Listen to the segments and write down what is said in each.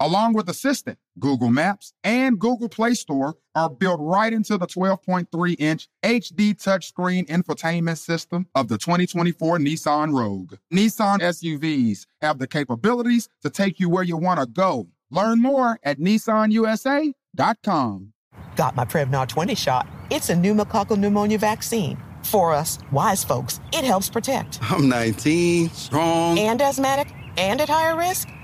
along with Assistant, Google Maps, and Google Play Store are built right into the 12.3 inch HD touchscreen infotainment system of the 2024 Nissan Rogue. Nissan SUVs have the capabilities to take you where you want to go. Learn more at nissanusa.com. Got my Prevnar 20 shot. It's a pneumococcal pneumonia vaccine. For us, wise folks, it helps protect. I'm 19, strong, and asthmatic, and at higher risk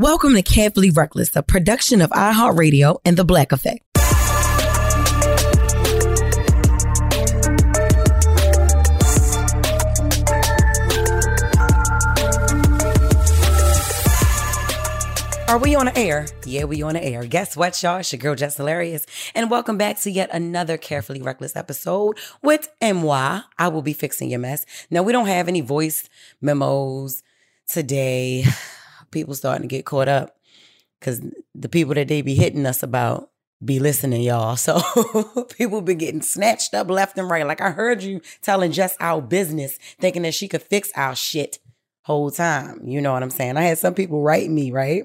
Welcome to Carefully Reckless, a production of iHeartRadio and The Black Effect. Are we on air? Yeah, we on air. Guess what, y'all? It's your girl Jess Hilarious. And welcome back to yet another Carefully Reckless episode with MY. I will be fixing your mess. Now, we don't have any voice memos today people starting to get caught up because the people that they be hitting us about be listening, y'all. So people be getting snatched up left and right. Like I heard you telling just our business, thinking that she could fix our shit whole time. You know what I'm saying? I had some people write me, right?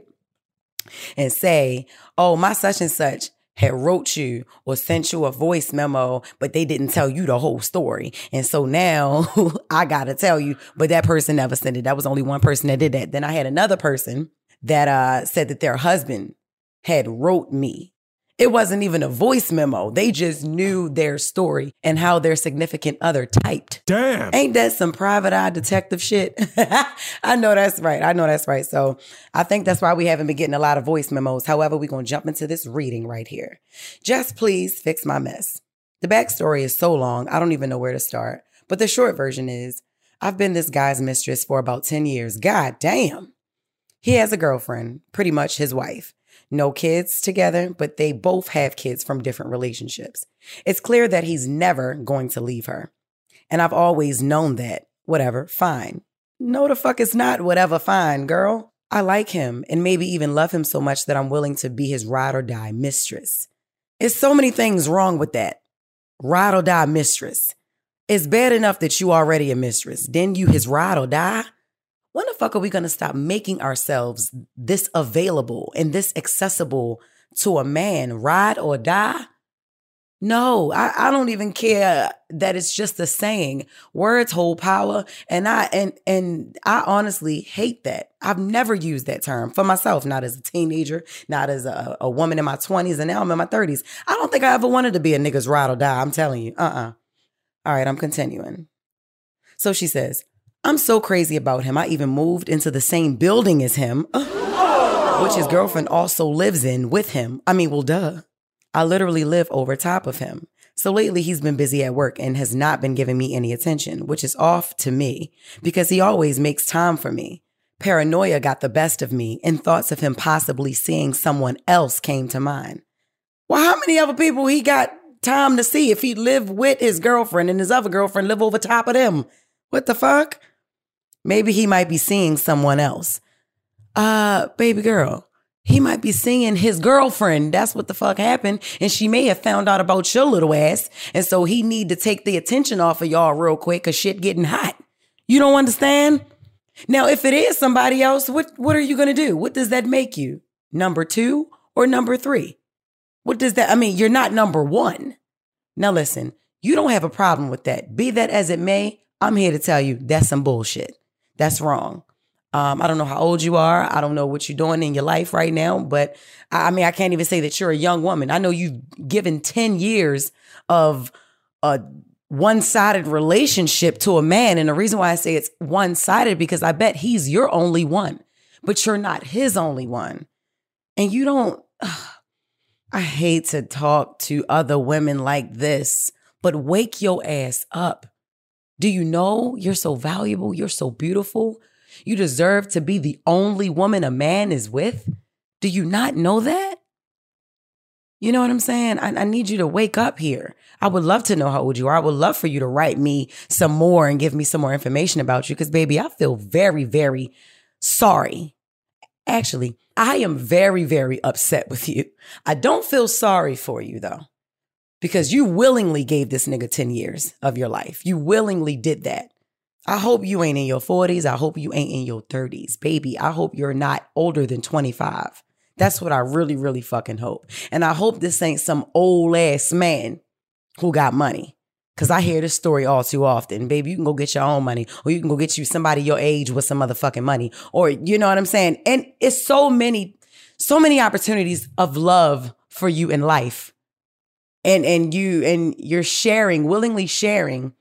And say, oh, my such and such had wrote you or sent you a voice memo, but they didn't tell you the whole story. And so now I gotta tell you, but that person never sent it. That was only one person that did that. Then I had another person that uh, said that their husband had wrote me it wasn't even a voice memo. They just knew their story and how their significant other typed. Damn. Ain't that some private eye detective shit? I know that's right. I know that's right. So I think that's why we haven't been getting a lot of voice memos. However, we're going to jump into this reading right here. Just please fix my mess. The backstory is so long, I don't even know where to start. But the short version is I've been this guy's mistress for about 10 years. God damn. He has a girlfriend, pretty much his wife no kids together, but they both have kids from different relationships. It's clear that he's never going to leave her. And I've always known that, whatever, fine. No, the fuck it's not whatever, fine, girl. I like him and maybe even love him so much that I'm willing to be his ride or die mistress. It's so many things wrong with that. Ride or die mistress. It's bad enough that you already a mistress. Then you his ride or die. When the fuck are we gonna stop making ourselves this available and this accessible to a man? Ride or die? No, I, I don't even care that it's just a saying. Words hold power. And I and and I honestly hate that. I've never used that term for myself, not as a teenager, not as a, a woman in my 20s, and now I'm in my 30s. I don't think I ever wanted to be a nigga's ride or die. I'm telling you. Uh-uh. All right, I'm continuing. So she says, I'm so crazy about him. I even moved into the same building as him, oh. which his girlfriend also lives in with him. I mean, well, duh. I literally live over top of him. So lately he's been busy at work and has not been giving me any attention, which is off to me because he always makes time for me. Paranoia got the best of me and thoughts of him possibly seeing someone else came to mind. Well, how many other people he got time to see if he live with his girlfriend and his other girlfriend live over top of them? What the fuck? Maybe he might be seeing someone else. Uh, baby girl, he might be seeing his girlfriend. That's what the fuck happened. And she may have found out about your little ass. And so he need to take the attention off of y'all real quick cause shit getting hot. You don't understand? Now, if it is somebody else, what, what are you going to do? What does that make you? Number two or number three? What does that, I mean, you're not number one. Now listen, you don't have a problem with that. Be that as it may, I'm here to tell you that's some bullshit. That's wrong. Um, I don't know how old you are. I don't know what you're doing in your life right now, but I, I mean, I can't even say that you're a young woman. I know you've given 10 years of a one sided relationship to a man. And the reason why I say it's one sided because I bet he's your only one, but you're not his only one. And you don't, ugh, I hate to talk to other women like this, but wake your ass up. Do you know you're so valuable? You're so beautiful. You deserve to be the only woman a man is with? Do you not know that? You know what I'm saying? I, I, need you to wake up here. I would love to know how old you are. I would love for you to write me some more and give me some more information about you because, baby, I feel very, very sorry. Actually, I am very, very upset with you. I don't feel sorry for you, though, because you willingly gave this nigga 10 years of your life. You willingly did that. I hope you ain't in your 40s. I hope you ain't in your 30s. Baby, I hope you're not older than 25. That's what I really, really fucking hope. And I hope this ain't some old ass man who got money. Cause I hear this story all too often. Baby, you can go get your own money, or you can go get you somebody your age with some motherfucking money. Or you know what I'm saying? And it's so many, so many opportunities of love for you in life. And and you and you're sharing, willingly sharing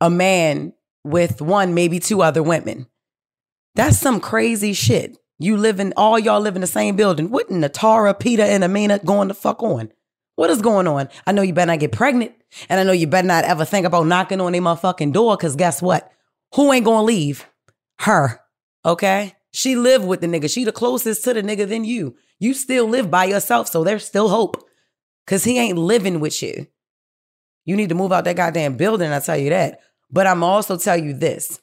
a man with one, maybe two other women. That's some crazy shit. You live in all y'all live in the same building. The Tara, Peter, and Amina going the fuck on? What is going on? I know you better not get pregnant. And I know you better not ever think about knocking on their motherfucking door, because guess what? Who ain't gonna leave? Her. Okay? She live with the nigga. She the closest to the nigga than you. You still live by yourself, so there's still hope. Cause he ain't living with you. You need to move out that goddamn building, I tell you that. But I'm also tell you this.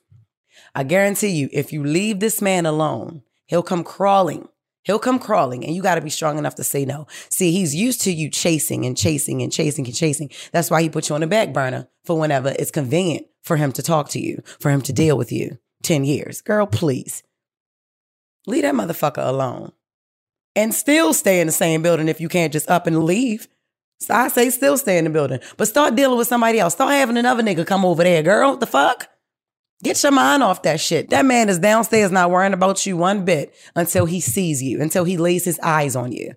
I guarantee you, if you leave this man alone, he'll come crawling. He'll come crawling, and you got to be strong enough to say no. See, he's used to you chasing and chasing and chasing and chasing. That's why he put you on the back burner for whenever it's convenient for him to talk to you, for him to deal with you. 10 years. Girl, please. Leave that motherfucker alone. And still stay in the same building if you can't just up and leave. So I say still stay in the building, but start dealing with somebody else. Start having another nigga come over there, girl. What the fuck? Get your mind off that shit. That man is downstairs not worrying about you one bit until he sees you, until he lays his eyes on you.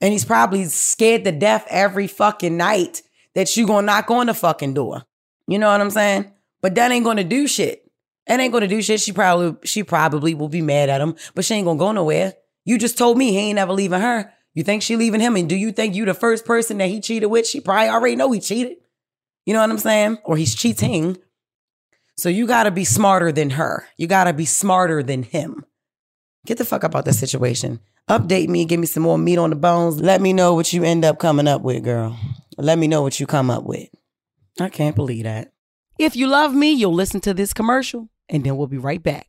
And he's probably scared to death every fucking night that you gonna knock on the fucking door. You know what I'm saying? But that ain't gonna do shit. That ain't gonna do shit. She probably she probably will be mad at him, but she ain't gonna go nowhere. You just told me he ain't never leaving her. You think she leaving him? And do you think you the first person that he cheated with? She probably already know he cheated. You know what I'm saying? Or he's cheating. So you gotta be smarter than her. You gotta be smarter than him. Get the fuck up out that situation. Update me, give me some more meat on the bones. Let me know what you end up coming up with, girl. Let me know what you come up with. I can't believe that. If you love me, you'll listen to this commercial, and then we'll be right back.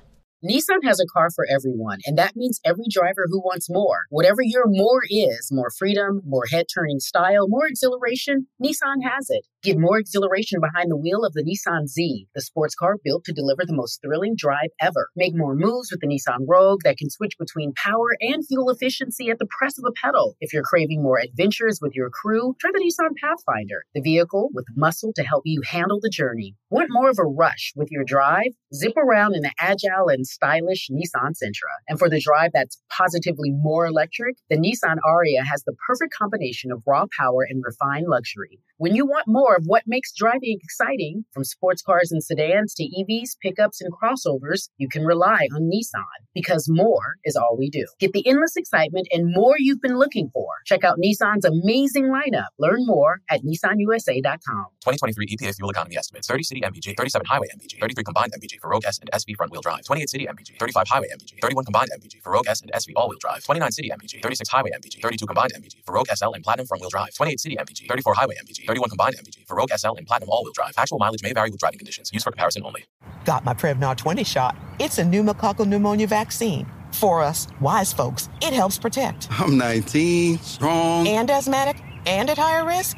Nissan has a car for everyone, and that means every driver who wants more. Whatever your more is more freedom, more head turning style, more exhilaration Nissan has it. Get more exhilaration behind the wheel of the Nissan Z, the sports car built to deliver the most thrilling drive ever. Make more moves with the Nissan Rogue that can switch between power and fuel efficiency at the press of a pedal. If you're craving more adventures with your crew, try the Nissan Pathfinder, the vehicle with muscle to help you handle the journey. Want more of a rush with your drive? Zip around in the agile and stylish Nissan Sentra. And for the drive that's positively more electric, the Nissan Ariya has the perfect combination of raw power and refined luxury. When you want more of what makes driving exciting, from sports cars and sedans to EVs, pickups, and crossovers, you can rely on Nissan because more is all we do. Get the endless excitement and more you've been looking for. Check out Nissan's amazing lineup. Learn more at nissanusa.com. 2023 EPA fuel economy estimates 30 city MPG, 37 highway MPG, 33 combined MPG for Rogue S and SV front wheel drive, 28 city MPG, 35 highway MPG, 31 combined MPG for Rogue S and SV all wheel drive, 29 city MPG, 36 highway MPG, 32 combined MPG for Rogue SL and Platinum front wheel drive, 28 city MPG, 34 highway MPG, 31 combined MPG for Rogue SL and Platinum all-wheel drive. Actual mileage may vary with driving conditions. Used for comparison only. Got my Prevnar 20 shot. It's a pneumococcal pneumonia vaccine. For us, wise folks, it helps protect. I'm 19, strong, and asthmatic, and at higher risk.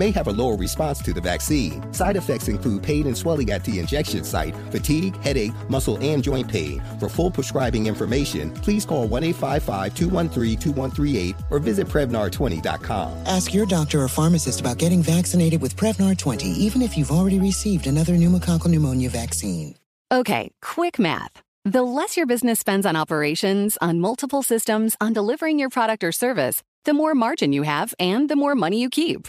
may have a lower response to the vaccine. Side effects include pain and swelling at the injection site, fatigue, headache, muscle, and joint pain. For full prescribing information, please call 1 855 213 2138 or visit Prevnar20.com. Ask your doctor or pharmacist about getting vaccinated with Prevnar 20, even if you've already received another pneumococcal pneumonia vaccine. Okay, quick math. The less your business spends on operations, on multiple systems, on delivering your product or service, the more margin you have and the more money you keep.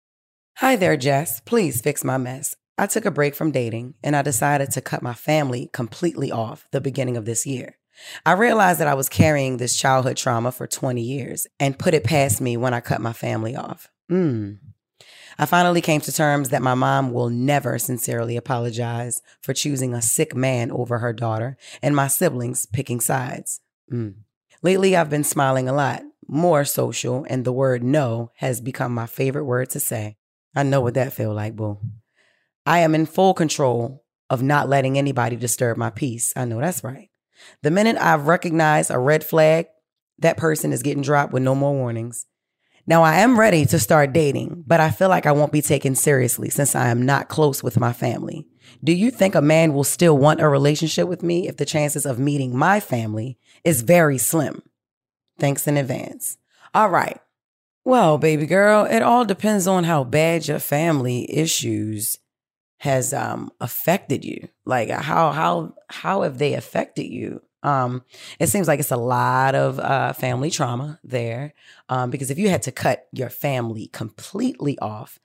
Hi there, Jess. Please fix my mess. I took a break from dating and I decided to cut my family completely off the beginning of this year. I realized that I was carrying this childhood trauma for 20 years and put it past me when I cut my family off. Mm. I finally came to terms that my mom will never sincerely apologize for choosing a sick man over her daughter and my siblings picking sides. Mm. Lately, I've been smiling a lot, more social, and the word no has become my favorite word to say. I know what that feel like, boo. I am in full control of not letting anybody disturb my peace. I know that's right. The minute I've recognized a red flag, that person is getting dropped with no more warnings. Now, I am ready to start dating, but I feel like I won't be taken seriously since I am not close with my family. Do you think a man will still want a relationship with me if the chances of meeting my family is very slim? Thanks in advance. All right. Well, baby girl, it all depends on how bad your family issues has um affected you. Like how how how have they affected you? Um, it seems like it's a lot of uh, family trauma there. Um, because if you had to cut your family completely off,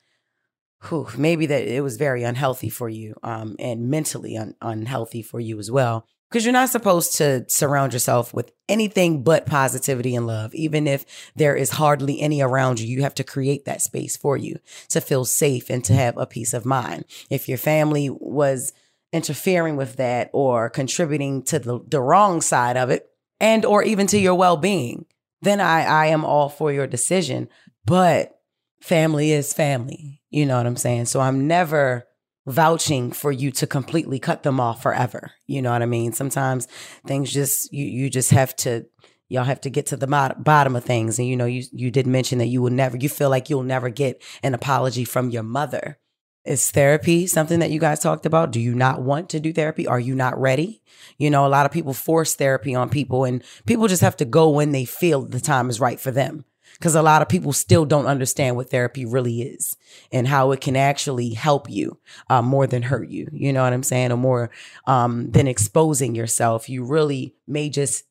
maybe that it was very unhealthy for you um, and mentally un- unhealthy for you as well. Because you're not supposed to surround yourself with anything but positivity and love. Even if there is hardly any around you, you have to create that space for you to feel safe and to have a peace of mind. If your family was interfering with that or contributing to the, the wrong side of it and or even to your well-being, then I, I am all for your decision. But family is family. You know what I'm saying? So I'm never vouching for you to completely cut them off forever. You know what I mean? Sometimes things just you you just have to y'all have to get to the bottom of things and you know you you did mention that you will never you feel like you'll never get an apology from your mother. Is therapy something that you guys talked about? Do you not want to do therapy? Are you not ready? You know, a lot of people force therapy on people and people just have to go when they feel the time is right for them because a lot of people still don't understand what therapy really is and how it can actually help you uh, more than hurt you. You know what I'm saying? Or more um, than exposing yourself. You really may just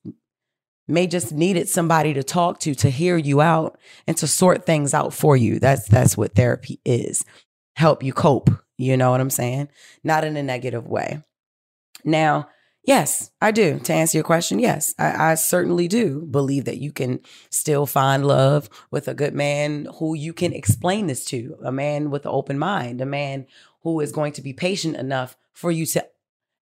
may just needed somebody to talk to to hear you out and to sort things out for you. That's that's what therapy is. Help you cope. You know what I'm saying? Not in a negative way. Now, Yes, I do. To answer your question, yes, I, I, certainly do believe that you can still find love with a good man who you can explain this to, a man with an open mind, a man who is going to be patient enough for you to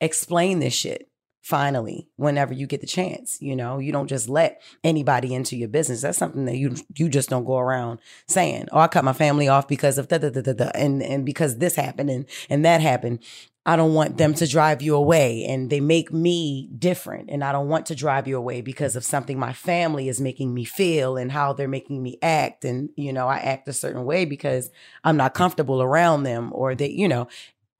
explain this shit finally whenever you get the chance you know you don't just let anybody into your business that's something that you you just don't go around saying oh i cut my family off because of da da da da, da and and because this happened and and that happened I don't want them to drive you away and they make me different. And I don't want to drive you away because of something my family is making me feel and how they're making me act. And, you know, I act a certain way because I'm not comfortable around them or they, you know,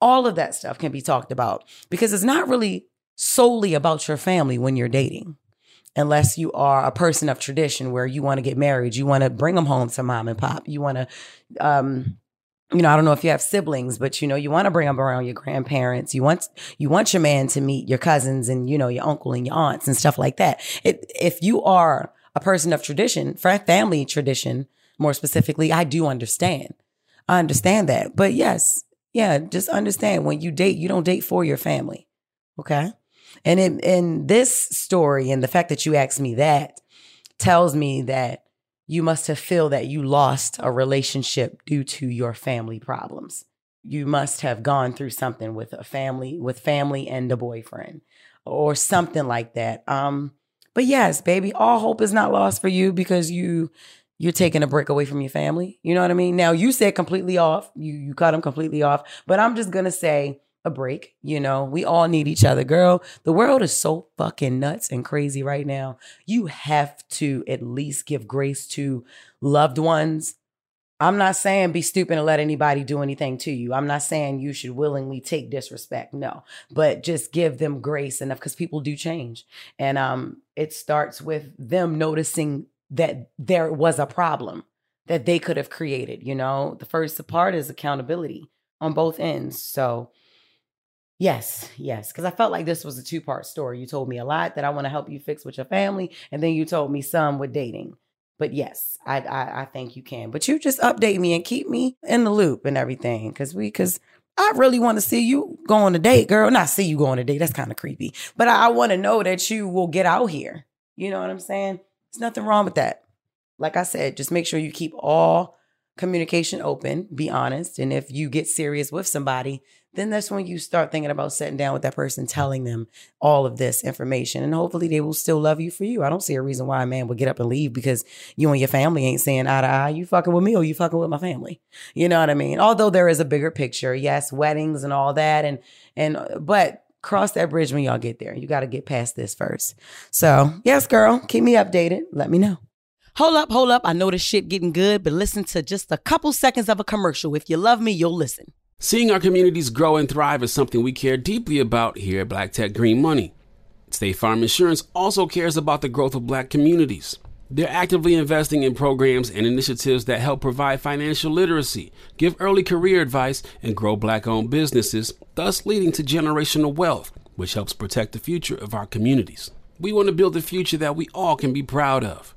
all of that stuff can be talked about because it's not really solely about your family when you're dating. Unless you are a person of tradition where you want to get married, you want to bring them home to mom and pop, you want to, um, you know, I don't know if you have siblings, but you know, you want to bring them around your grandparents. You want you want your man to meet your cousins and you know your uncle and your aunts and stuff like that. It, if you are a person of tradition, family tradition, more specifically, I do understand. I understand that, but yes, yeah, just understand when you date, you don't date for your family, okay? And in in this story, and the fact that you asked me that tells me that you must have feel that you lost a relationship due to your family problems. You must have gone through something with a family, with family and a boyfriend or something like that. Um, But yes, baby, all hope is not lost for you because you you're taking a break away from your family. You know what I mean? Now you said completely off. You you cut them completely off. But I'm just gonna say a break. You know, we all need each other, girl. The world is so fucking nuts and crazy right now. You have to at least give grace to loved ones. I'm not saying be stupid and let anybody do anything to you. I'm not saying you should willingly take disrespect. No, but just give them grace enough because people do change. And um, it starts with them noticing that there was a problem that they could have created. You know, the first part is accountability on both ends. So, yes, yes, because I felt like this was a two part story. You told me a lot that I want to help you fix with your family, and then you told me some with dating. But yes, I, I I think you can. But you just update me and keep me in the loop and everything, because we because. I really want to see you go on a date, girl. Not see you go on a date. That's kind of creepy. But I, I want to know that you will get out here. You know what I'm saying? There's nothing wrong with that. Like I said, just make sure you keep all communication open, be honest. And if you get serious with somebody, then that's when you start thinking about sitting down with that person, telling them all of this information. And hopefully they will still love you for you. I don't see a reason why a man would get up and leave because you and your family ain't saying eye to eye, you fucking with me or you fucking with my family. You know what I mean? Although there is a bigger picture, yes, weddings and all that. And, and, but cross that bridge when y'all get there. You got to get past this first. So, yes, girl, keep me updated. Let me know. Hold up, hold up. I know this shit getting good, but listen to just a couple seconds of a commercial. If you love me, you'll listen. Seeing our communities grow and thrive is something we care deeply about here at Black Tech Green Money. State Farm Insurance also cares about the growth of black communities. They're actively investing in programs and initiatives that help provide financial literacy, give early career advice, and grow black owned businesses, thus leading to generational wealth, which helps protect the future of our communities. We want to build a future that we all can be proud of.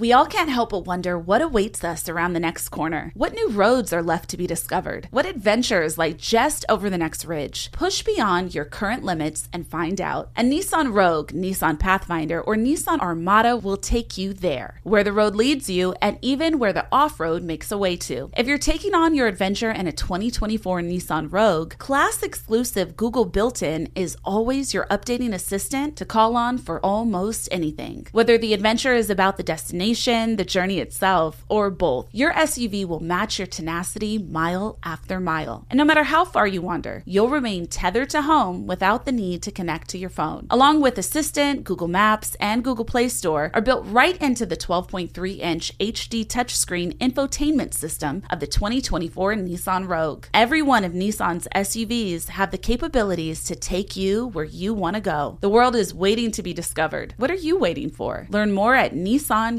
We all can't help but wonder what awaits us around the next corner. What new roads are left to be discovered? What adventures lie just over the next ridge? Push beyond your current limits and find out. A Nissan Rogue, Nissan Pathfinder, or Nissan Armada will take you there, where the road leads you and even where the off road makes a way to. If you're taking on your adventure in a 2024 Nissan Rogue, class exclusive Google built in is always your updating assistant to call on for almost anything. Whether the adventure is about the destination, destination, the journey itself, or both, your SUV will match your tenacity mile after mile. And no matter how far you wander, you'll remain tethered to home without the need to connect to your phone. Along with Assistant, Google Maps, and Google Play Store are built right into the 12.3 inch HD touchscreen infotainment system of the 2024 Nissan Rogue. Every one of Nissan's SUVs have the capabilities to take you where you want to go. The world is waiting to be discovered. What are you waiting for? Learn more at Nissan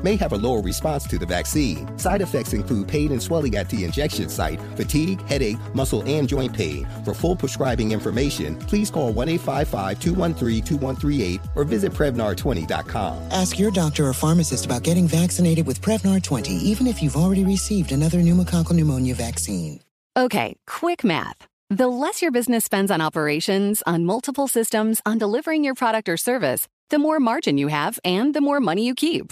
may have a lower response to the vaccine. Side effects include pain and swelling at the injection site, fatigue, headache, muscle, and joint pain. For full prescribing information, please call 1 855 213 2138 or visit Prevnar20.com. Ask your doctor or pharmacist about getting vaccinated with Prevnar 20, even if you've already received another pneumococcal pneumonia vaccine. Okay, quick math. The less your business spends on operations, on multiple systems, on delivering your product or service, the more margin you have and the more money you keep.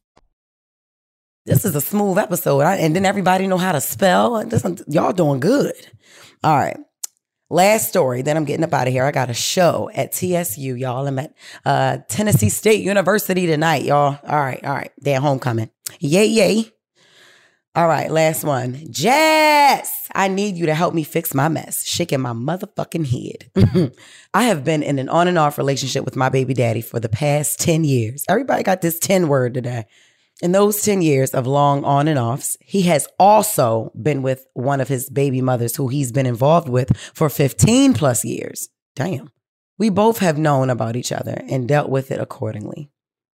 This is a smooth episode. I, and then everybody know how to spell. This, y'all doing good. All right. Last story, then I'm getting up out of here. I got a show at TSU, y'all. I'm at uh, Tennessee State University tonight, y'all. All right, all right. They're homecoming. Yay, yay. All right, last one. Jess, I need you to help me fix my mess, shaking my motherfucking head. I have been in an on and off relationship with my baby daddy for the past 10 years. Everybody got this 10 word today. In those 10 years of long on and offs, he has also been with one of his baby mothers who he's been involved with for 15 plus years. Damn. We both have known about each other and dealt with it accordingly.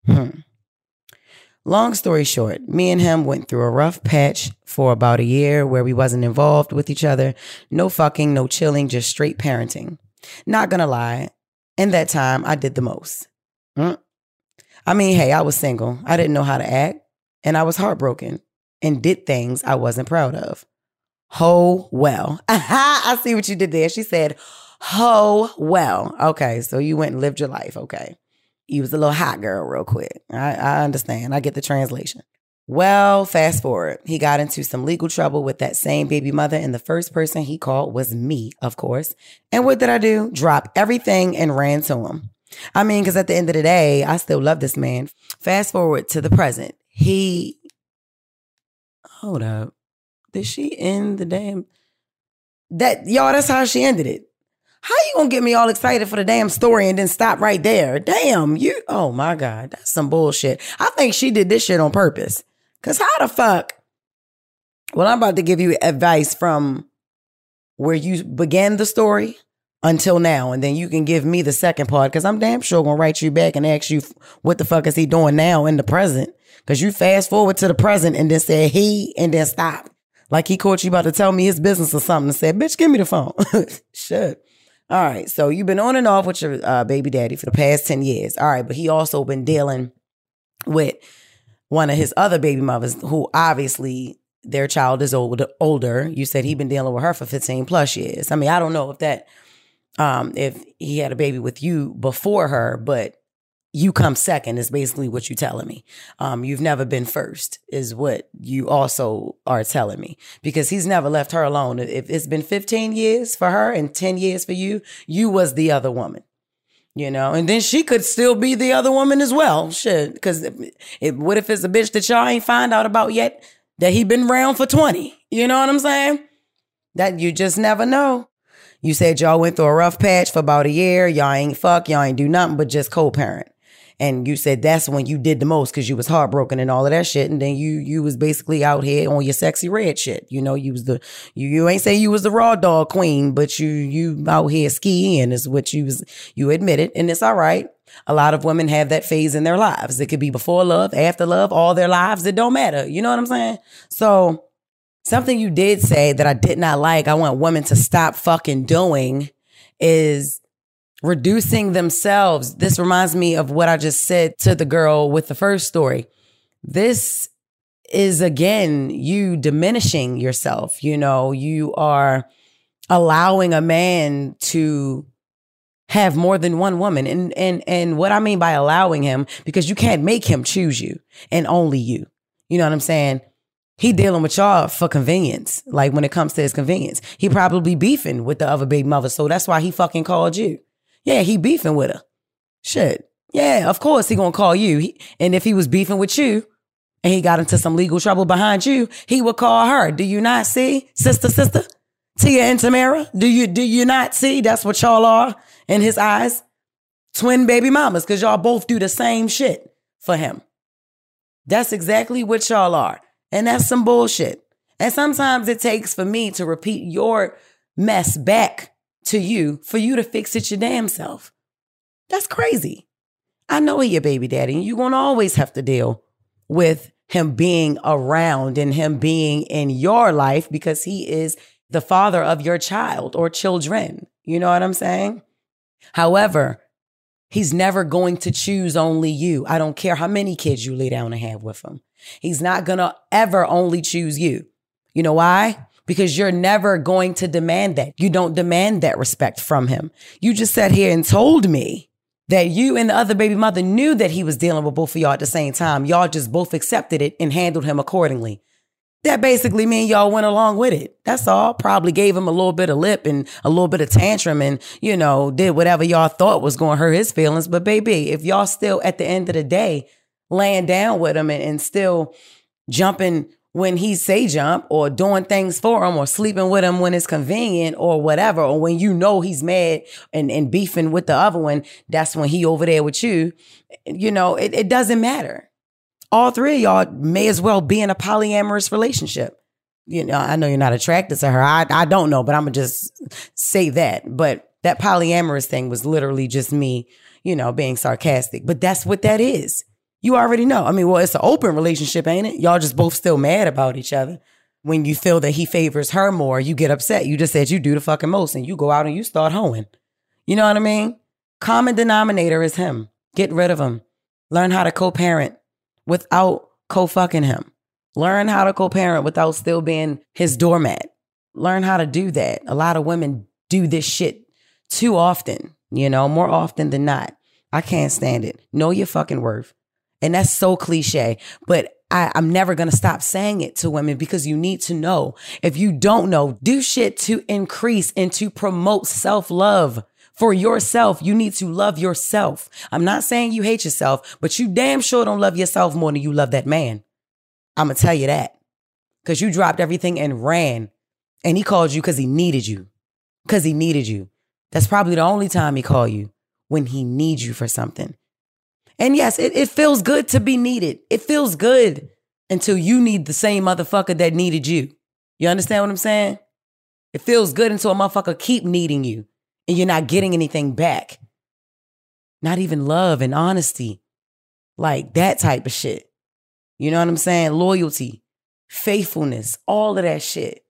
Hmm. Long story short, me and him went through a rough patch for about a year where we wasn't involved with each other. No fucking, no chilling, just straight parenting. Not gonna lie, in that time, I did the most. Mm. I mean, hey, I was single. I didn't know how to act, and I was heartbroken and did things I wasn't proud of. Ho well. I see what you did there. She said, ho well. Okay, so you went and lived your life. Okay. You was a little hot girl real quick. I, I understand. I get the translation. Well, fast forward. He got into some legal trouble with that same baby mother, and the first person he called was me, of course. And what did I do? Drop everything and ran to him. I mean, because at the end of the day, I still love this man. Fast forward to the present. He, hold up. Did she end the damn? That, y'all, that's how she ended it. How you gonna get me all excited for the damn story and then stop right there? Damn, you, oh my God, that's some bullshit. I think she did this shit on purpose. Cause how the fuck? Well, I'm about to give you advice from where you began the story until now. And then you can give me the second part because I'm damn sure gonna write you back and ask you what the fuck is he doing now in the present. Cause you fast forward to the present and then say he and then stop. Like he caught you about to tell me his business or something and said, bitch, give me the phone. Shit. All right. So you've been on and off with your uh, baby daddy for the past 10 years. All right. But he also been dealing with one of his other baby mothers who obviously their child is older older. You said he been dealing with her for 15 plus years. I mean, I don't know if that um, if he had a baby with you before her, but you come second is basically what you're telling me. Um, you've never been first is what you also are telling me because he's never left her alone. If it's been 15 years for her and 10 years for you, you was the other woman. You know, and then she could still be the other woman as well. Shit, because what if it's a bitch that y'all ain't find out about yet that he been around for 20? You know what I'm saying? That you just never know. You said y'all went through a rough patch for about a year. Y'all ain't fuck. Y'all ain't do nothing but just co-parent. And you said that's when you did the most because you was heartbroken and all of that shit. And then you you was basically out here on your Sexyy Red shit. You know, you was the you you ain't say you was the raw dog queen, but you you out here skiing is what you was you admitted, and it's all right. A lot of women have that phase in their lives. It could be before love, after love, all their lives. It don't matter. You know what I'm saying? So Something you did say that I did not like, I want women to stop fucking doing is reducing themselves. This reminds me of what I just said to the girl with the first story. This is again you diminishing yourself. You know, you are allowing a man to have more than one woman. And and and what I mean by allowing him, because you can't make him choose you and only you. You know what I'm saying? He dealing with y'all for convenience. Like when it comes to his convenience. He probably beefing with the other baby mother. So that's why he fucking called you. Yeah, he beefing with her. Shit. Yeah, of course he gonna call you. He, and if he was beefing with you and he got into some legal trouble behind you, he would call her. Do you not see? Sister, sister? Tia and Tamera? Do you do you not see? That's what y'all are in his eyes. Twin baby mamas, because y'all both do the same shit for him. That's exactly what y'all are. And that's some bullshit. And sometimes it takes for me to repeat your mess back to you for you to fix it your damn self. That's crazy. I know he your baby daddy, and you're gonna always have to deal with him being around and him being in your life because he is the father of your child or children. You know what I'm saying? However, he's never going to choose only you. I don't care how many kids you lay down and have with him. He's not going to ever only choose you. You know why? Because you're never going to demand that. You don't demand that respect from him. You just sat here and told me that you and the other baby mother knew that he was dealing with both of y'all at the same time. Y'all just both accepted it and handled him accordingly. That basically means y'all went along with it. That's all. Probably gave him a little bit of lip and a little bit of tantrum and, you know, did whatever y'all thought was going to hurt his feelings. But baby, if y'all still at the end of the day laying down with him and, and still jumping when he say jump or doing things for him or sleeping with him when it's convenient or whatever, or when you know he's mad and, and beefing with the other one, that's when he over there with you. You know, it, it doesn't matter. All three of y'all may as well be in a polyamorous relationship. You know, I know you're not attracted to her. I, I don't know, but I'm gonna just say that. But that polyamorous thing was literally just me, you know, being sarcastic. But that's what that is. You already know. I mean, well, it's an open relationship, ain't it? Y'all just both still mad about each other. When you feel that he favors her more, you get upset. You just said you do the fucking most and you go out and you start hoeing. You know what I mean? Common denominator is him. Get rid of him. Learn how to co parent without co fucking him. Learn how to co parent without still being his doormat. Learn how to do that. A lot of women do this shit too often, you know, more often than not. I can't stand it. Know your fucking worth. And that's so cliche, but I, am never going to stop saying it to women because you need to know. If you don't know, do shit to increase and to promote self love for yourself. You need to love yourself. I'm not saying you hate yourself, but you damn sure don't love yourself more than you love that man. I'm going to tell you that because you dropped everything and ran and he called you because he needed you. Because he needed you. That's probably the only time he called you when he needs you for something. And yes, it, it feels good to be needed. It feels good until you need the same motherfucker that needed you. You understand what I'm saying? It feels good until a motherfucker keep needing you and you're not getting anything back. Not even love and honesty. Like that type of shit. You know what I'm saying? Loyalty, faithfulness, all of that shit.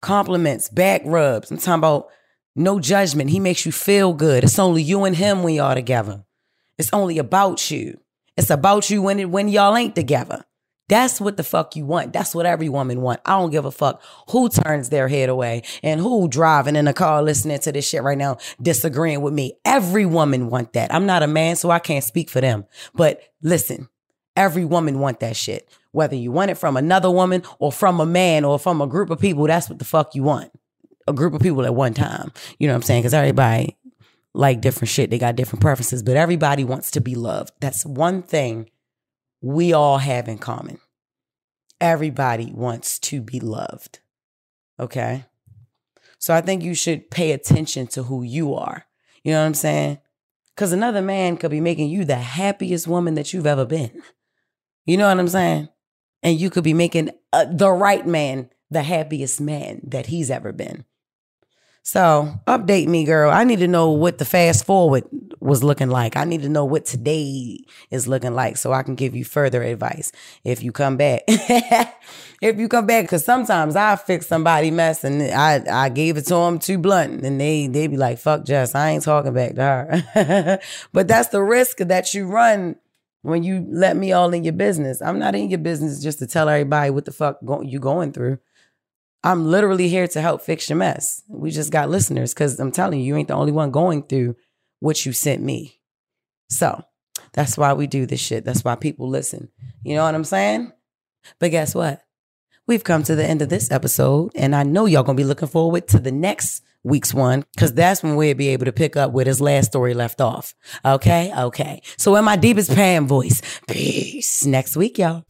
Compliments, back rubs. I'm talking about no judgment. He makes you feel good. It's only you and him when y'all together. It's only about you. It's about you when it, when y'all ain't together. That's what the fuck you want. That's what every woman want. I don't give a fuck who turns their head away and who driving in a car listening to this shit right now disagreeing with me. Every woman want that. I'm not a man, so I can't speak for them. But listen, every woman want that shit. Whether you want it from another woman or from a man or from a group of people, that's what the fuck you want. A group of people at one time. You know what I'm saying? Because everybody like different shit. They got different preferences, but everybody wants to be loved. That's one thing we all have in common. Everybody wants to be loved. Okay? So I think you should pay attention to who you are. You know what I'm saying? Because another man could be making you the happiest woman that you've ever been. You know what I'm saying? And you could be making uh, the right man the happiest man that he's ever been. So update me, girl. I need to know what the fast forward was looking like. I need to know what today is looking like so I can give you further advice if you come back. if you come back, because sometimes I fix somebody mess and I, I gave it to them too blunt and they they be like, fuck Jess, I ain't talking back to her. but that's the risk that you run when you let me all in your business. I'm not in your business just to tell everybody what the fuck go- you going through. I'm literally here to help fix your mess. We just got listeners because I'm telling you, you ain't the only one going through what you sent me. So that's why we do this shit. That's why people listen. You know what I'm saying? But guess what? We've come to the end of this episode, and I know y'all gonna be looking forward to the next week's one, because that's when we'll be able to pick up where this last story left off. Okay? Okay. So in my deepest pan voice, peace. Next week, y'all.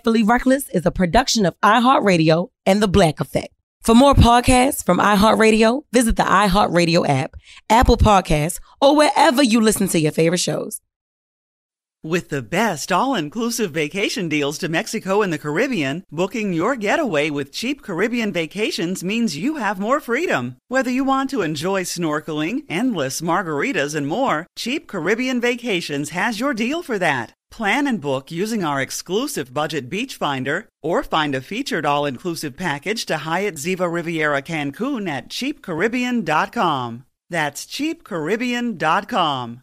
Carefully Reckless is a production of iHeartRadio and The Black Effect. For more podcasts from iHeartRadio, visit the iHeartRadio app, Apple Podcasts, or wherever you listen to your favorite shows. With the best all inclusive vacation deals to Mexico and the Caribbean, booking your getaway with cheap Caribbean vacations means you have more freedom. Whether you want to enjoy snorkeling, endless margaritas, and more, Cheap Caribbean Vacations has your deal for that. Plan and book using our exclusive budget beach finder or find a featured all-inclusive package to Hyatt Ziva Riviera Cancun at cheapcaribbean.com. That's cheapcaribbean.com.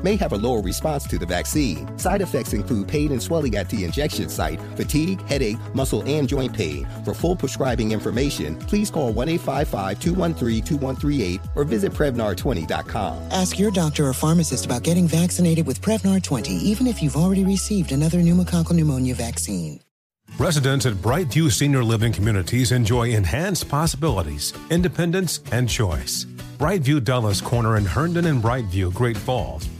may have a lower response to the vaccine. Side effects include pain and swelling at the injection site, fatigue, headache, muscle, and joint pain. For full prescribing information, please call 1 855 213 2138 or visit Prevnar20.com. Ask your doctor or pharmacist about getting vaccinated with Prevnar 20, even if you've already received another pneumococcal pneumonia vaccine. Residents at Brightview Senior Living Communities enjoy enhanced possibilities, independence, and choice. Brightview Dulles Corner in Herndon and Brightview, Great Falls,